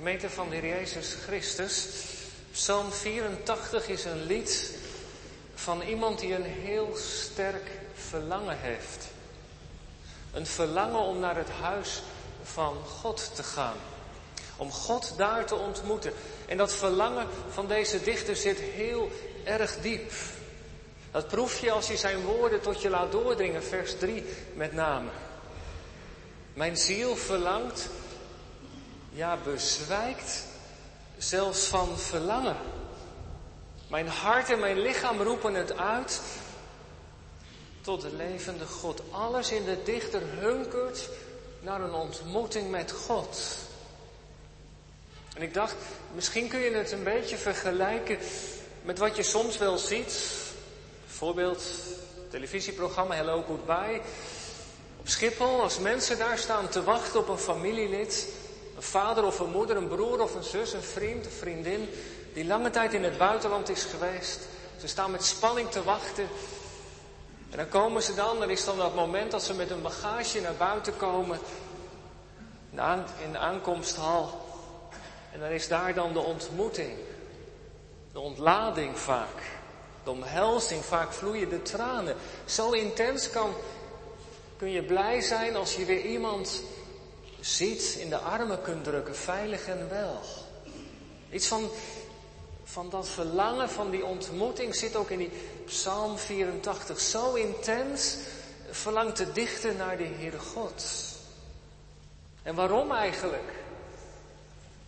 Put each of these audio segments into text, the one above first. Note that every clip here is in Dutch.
Gemeente van de Heer Jezus Christus. Psalm 84 is een lied van iemand die een heel sterk verlangen heeft. Een verlangen om naar het huis van God te gaan. Om God daar te ontmoeten. En dat verlangen van deze dichter zit heel erg diep. Dat proef je als je zijn woorden tot je laat doordringen, vers 3 met name. Mijn ziel verlangt, ja bezwijkt, zelfs van verlangen. Mijn hart en mijn lichaam roepen het uit tot de levende God. Alles in de dichter hunkert naar een ontmoeting met God. En ik dacht, misschien kun je het een beetje vergelijken met wat je soms wel ziet. Bijvoorbeeld televisieprogramma Hello Goodbye. Op Schiphol, als mensen daar staan te wachten op een familielid. Een vader of een moeder, een broer of een zus, een vriend, een vriendin. Die lange tijd in het buitenland is geweest. Ze staan met spanning te wachten. En dan komen ze dan, dan is dan dat moment dat ze met hun bagage naar buiten komen. In de aankomsthal. En dan is daar dan de ontmoeting. De ontlading vaak. De omhelzing, vaak vloeien de tranen. Zo intens kan, kun je blij zijn als je weer iemand ziet, in de armen kunt drukken, veilig en wel. Iets van, van dat verlangen, van die ontmoeting zit ook in die Psalm 84. Zo intens verlangt de dichter naar de Heere God. En waarom eigenlijk?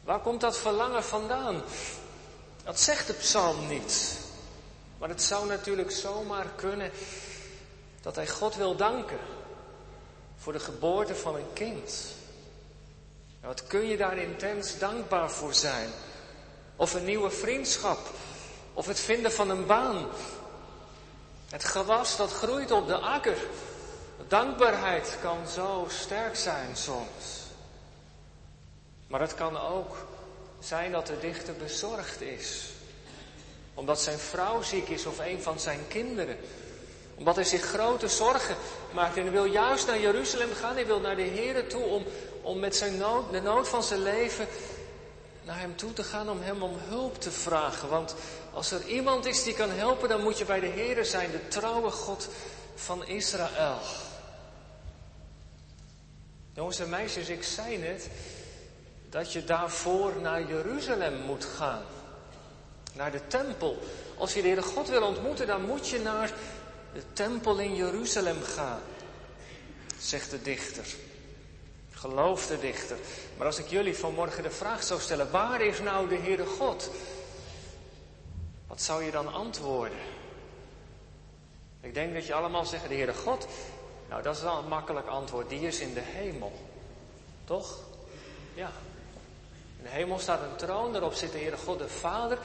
Waar komt dat verlangen vandaan? Dat zegt de psalm niet. Maar het zou natuurlijk zomaar kunnen dat hij God wil danken voor de geboorte van een kind. Wat kun je daar intens dankbaar voor zijn? Of een nieuwe vriendschap, of het vinden van een baan. Het gewas dat groeit op de akker. Dankbaarheid kan zo sterk zijn soms. Maar het kan ook zijn dat de dichter bezorgd is. Omdat zijn vrouw ziek is of een van zijn kinderen. Omdat hij zich grote zorgen maakt en hij wil juist naar Jeruzalem gaan. Hij wil naar de Here toe om, om met zijn nood, de nood van zijn leven naar hem toe te gaan om hem om hulp te vragen. Want als er iemand is die kan helpen, dan moet je bij de Here zijn, de trouwe God van Israël. Jongens en meisjes, ik zei net, dat je daarvoor naar Jeruzalem moet gaan. Naar de tempel. Als je de Heere God wil ontmoeten, dan moet je naar de tempel in Jeruzalem gaan. Zegt de dichter. Geloof de dichter. Maar als ik jullie vanmorgen de vraag zou stellen, waar is nou de Heere God? Wat zou je dan antwoorden? Ik denk dat je allemaal zegt, de Heere God. Nou, dat is wel een makkelijk antwoord. Die is in de hemel. Toch? Ja, in de hemel staat een troon, daarop zit de Heere God de Vader.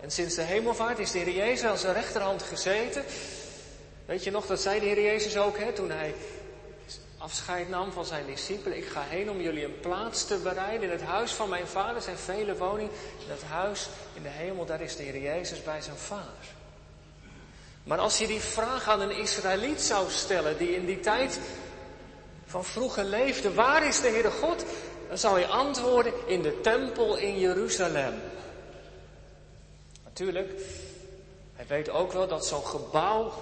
En sinds de hemelvaart is de Heer Jezus aan zijn rechterhand gezeten. Weet je nog, dat zei de Heer Jezus ook, hè, toen hij afscheid nam van zijn discipelen. Ik ga heen om jullie een plaats te bereiden. In het huis van mijn vader zijn vele woningen. In dat huis in de hemel, daar is de Heer Jezus bij zijn vader. Maar als je die vraag aan een Israëliet zou stellen, die in die tijd van vroeger leefde, waar is de Heere God? Dan zou hij antwoorden in de tempel in Jeruzalem. Natuurlijk, hij weet ook wel dat zo'n gebouw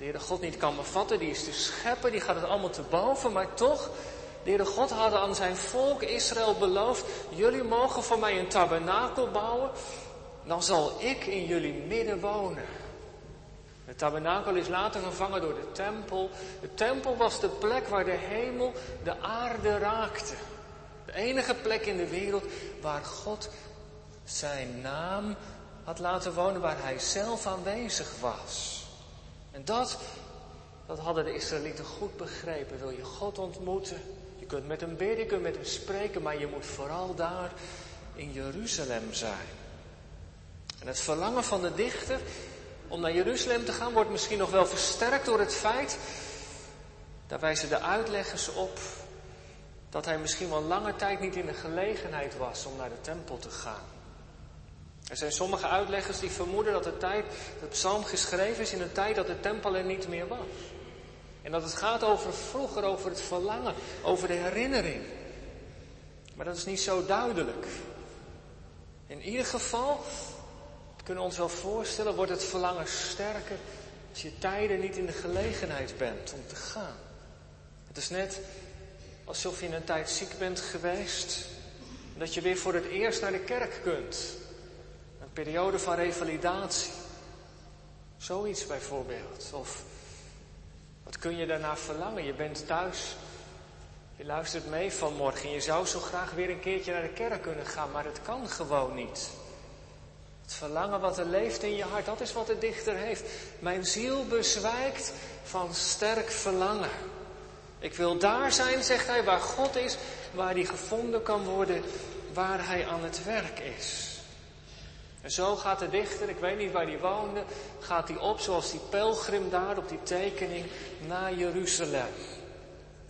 de Heere God niet kan bevatten. Die is de schepper, die gaat het allemaal te boven. Maar toch, de God had aan zijn volk Israël beloofd. Jullie mogen voor mij een tabernakel bouwen. Dan zal ik in jullie midden wonen. De tabernakel is later vervangen door de tempel. De tempel was de plek waar de hemel de aarde raakte. De enige plek in de wereld waar God zijn naam had laten wonen, waar hij zelf aanwezig was. En dat, dat hadden de Israëlieten goed begrepen. Wil je God ontmoeten? Je kunt met hem bidden, je kunt met hem spreken, maar je moet vooral daar in Jeruzalem zijn. En het verlangen van de dichter om naar Jeruzalem te gaan wordt misschien nog wel versterkt door het feit, daar wijzen de uitleggers op, dat hij misschien wel lange tijd niet in de gelegenheid was om naar de tempel te gaan. Er zijn sommige uitleggers die vermoeden dat de tijd, dat psalm geschreven is in een tijd dat de tempel er niet meer was. En dat het gaat over vroeger, over het verlangen, over de herinnering. Maar dat is niet zo duidelijk. In ieder geval, we kunnen ons wel voorstellen, wordt het verlangen sterker als je tijden niet in de gelegenheid bent om te gaan. Het is net alsof je in een tijd ziek bent geweest. En dat je weer voor het eerst naar de kerk kunt. Periode van revalidatie. Zoiets bijvoorbeeld. Of wat kun je daarna verlangen? Je bent thuis. Je luistert mee vanmorgen. En je zou zo graag weer een keertje naar de kerk kunnen gaan. Maar het kan gewoon niet. Het verlangen wat er leeft in je hart, dat is wat de dichter heeft. Mijn ziel bezwijkt van sterk verlangen. Ik wil daar zijn, zegt hij, waar God is, waar hij gevonden kan worden, waar hij aan het werk is. En zo gaat de dichter, ik weet niet waar hij woonde, gaat hij op zoals die pelgrim daar op die tekening naar Jeruzalem.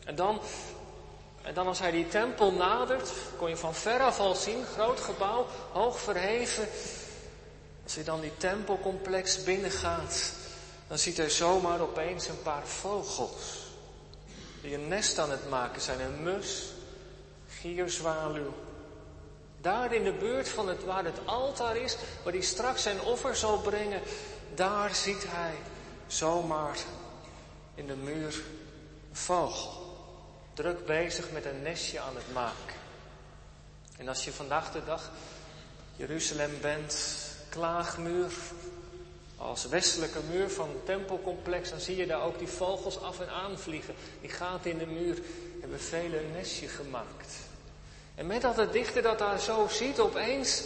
En dan, en dan als hij die tempel nadert, kon je van veraf al zien, groot gebouw, hoog verheven. Als hij dan die tempelcomplex binnengaat, dan ziet hij zomaar opeens een paar vogels die een nest aan het maken zijn. Een mus, gierzwaluw. Daar in de buurt van het, waar het altaar is, waar hij straks zijn offer zal brengen, daar ziet hij zomaar in de muur een vogel. Druk bezig met een nestje aan het maken. En als je vandaag de dag Jeruzalem bent, klaagmuur, als westelijke muur van het tempelcomplex, dan zie je daar ook die vogels af en aan vliegen. Die gaten in de muur hebben velen een nestje gemaakt. En met dat de dichter dat daar zo ziet, opeens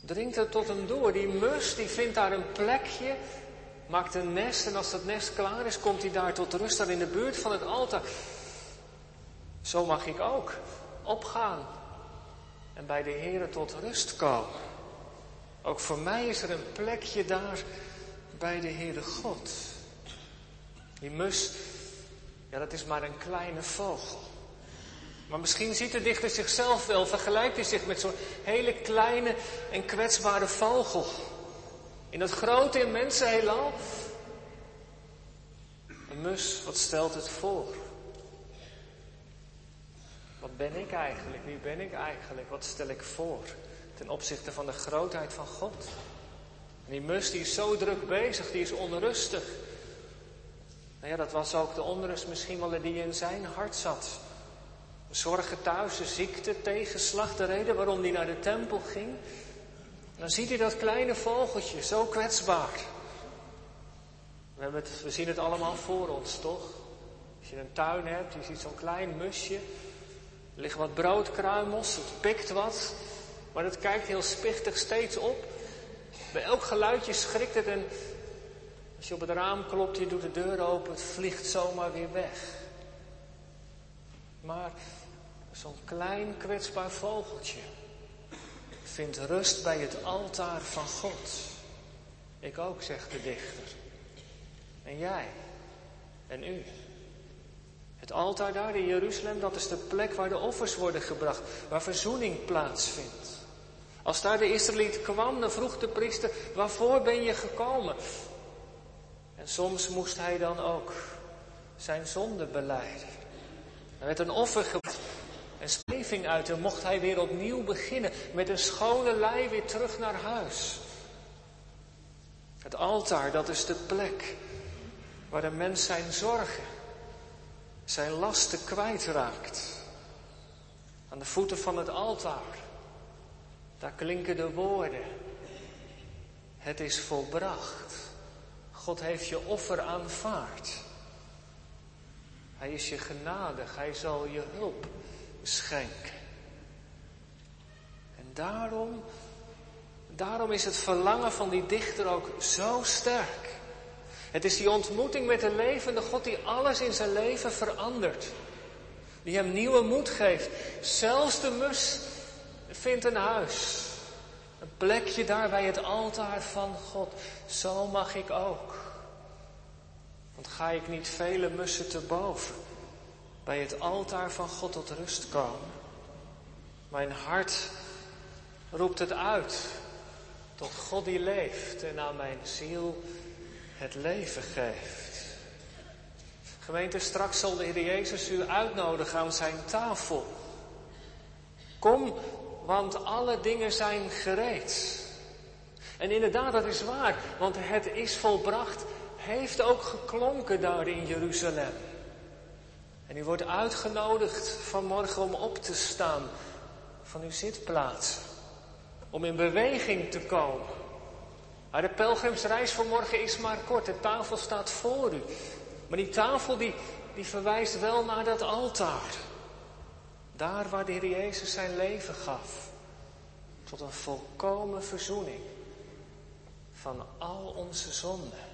dringt het tot hem door. Die mus, die vindt daar een plekje, maakt een nest en als dat nest klaar is, komt hij daar tot rust, daar in de buurt van het altaar. Zo mag ik ook opgaan en bij de Heer tot rust komen. Ook voor mij is er een plekje daar bij de Heere God. Die mus, ja, dat is maar een kleine vogel. Maar misschien ziet de dichter zichzelf wel, vergelijkt hij zich met zo'n hele kleine en kwetsbare vogel. In dat grote immense heelal. Een mus, wat stelt het voor? Wat ben ik eigenlijk? Wie ben ik eigenlijk? Wat stel ik voor? ten opzichte van de grootheid van God. En die mus die is zo druk bezig, die is onrustig. Nou ja, dat was ook de onrust misschien wel die in zijn hart zat. Zorgen thuis, de ziekte, tegenslag, de reden waarom hij naar de tempel ging. Dan ziet hij dat kleine vogeltje, zo kwetsbaar. We, we zien het allemaal voor ons, toch? Als je een tuin hebt, je ziet zo'n klein musje. Er liggen wat broodkruimels, het pikt wat. Maar het kijkt heel spichtig steeds op. Bij elk geluidje schrikt het en als je op het raam klopt, je doet de deur open, het vliegt zomaar weer weg. Maar zo'n klein kwetsbaar vogeltje vindt rust bij het altaar van God. Ik ook, zegt de dichter. En jij. En u. Het altaar daar in Jeruzalem, dat is de plek waar de offers worden gebracht, waar verzoening plaatsvindt. Als daar de Israëliet kwam, dan vroeg de priester, waarvoor ben je gekomen? En soms moest hij dan ook zijn zonde beleiden. Er werd een offer gebracht en speving uit en mocht hij weer opnieuw beginnen met een schone lei weer terug naar huis. Het altaar, dat is de plek waar de mens zijn zorgen, zijn lasten kwijtraakt. Aan de voeten van het altaar daar klinken de woorden. Het is volbracht. God heeft je offer aanvaard. Hij is je genadig. Hij zal je hulp schenken. En daarom, daarom is het verlangen van die dichter ook zo sterk. Het is die ontmoeting met de levende God die alles in zijn leven verandert. Die hem nieuwe moed geeft. Zelfs de mus Vind een huis. Een plekje daar bij het altaar van God. Zo mag ik ook. Want ga ik niet vele mussen te boven bij het altaar van God tot rust komen. Mijn hart roept het uit tot God die leeft en aan mijn ziel het leven geeft. Gemeente, straks zal de Heer Jezus u uitnodigen aan zijn tafel. Kom, want alle dingen zijn gereed. En inderdaad, dat is waar, want het is volbracht, heeft ook geklonken daar in Jeruzalem. En u wordt uitgenodigd vanmorgen om op te staan van uw zitplaats. Om in beweging te komen. Maar de pelgrimsreis vanmorgen is maar kort. De tafel staat voor u. Maar die tafel die, die verwijst wel naar dat altaar. Daar waar de Heer Jezus zijn leven gaf. Tot een volkomen verzoening van al onze zonden.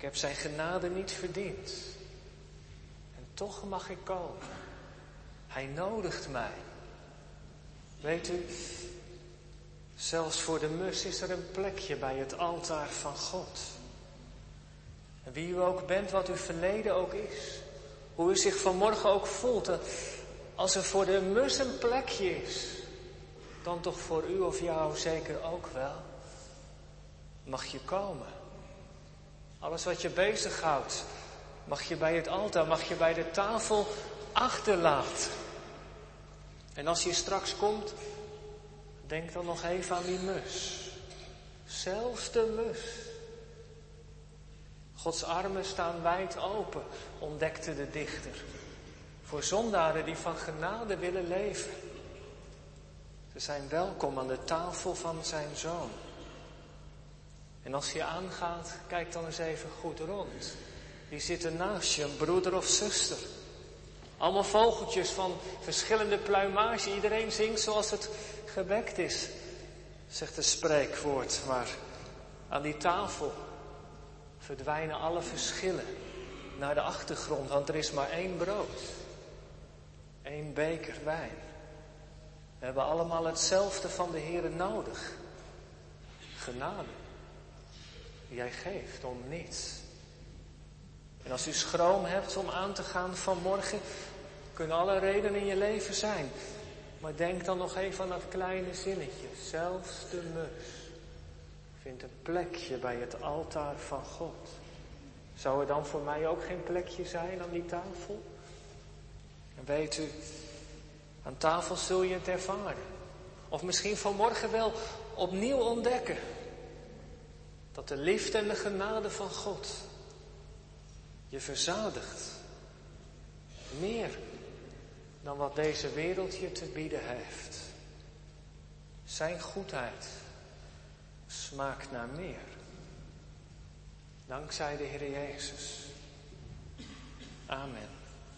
Ik heb zijn genade niet verdiend. En toch mag ik komen. Hij nodigt mij. Weet u, zelfs voor de mus is er een plekje bij het altaar van God. En wie u ook bent, wat uw verleden ook is, hoe u zich vanmorgen ook voelt, als er voor de mus een plekje is, dan toch voor u of jou zeker ook wel. Mag je komen. Alles wat je bezighoudt, mag je bij het altaar, mag je bij de tafel achterlaten. En als je straks komt, denk dan nog even aan die mus. Zelfs de mus. Gods armen staan wijd open, ontdekte de dichter. Voor zondaren die van genade willen leven. Ze zijn welkom aan de tafel van zijn zoon. En als je aangaat, kijk dan eens even goed rond. Wie zit er naast je, een broeder of zuster? Allemaal vogeltjes van verschillende pluimage. Iedereen zingt zoals het gebekt is, zegt het spreekwoord. Maar aan die tafel verdwijnen alle verschillen naar de achtergrond, want er is maar één brood. één beker wijn. We hebben allemaal hetzelfde van de Heer nodig. Genade. Jij geeft om niets. En als u schroom hebt om aan te gaan vanmorgen, kunnen alle redenen in je leven zijn. Maar denk dan nog even aan dat kleine zinnetje. Zelfs de mus vindt een plekje bij het altaar van God. Zou er dan voor mij ook geen plekje zijn aan die tafel? En weet u, aan tafel zul je het ervaren. Of misschien vanmorgen wel opnieuw ontdekken. Dat de liefde en de genade van God je verzadigt. Meer dan wat deze wereld je te bieden heeft. Zijn goedheid smaakt naar meer. Dankzij de Heer Jezus. Amen.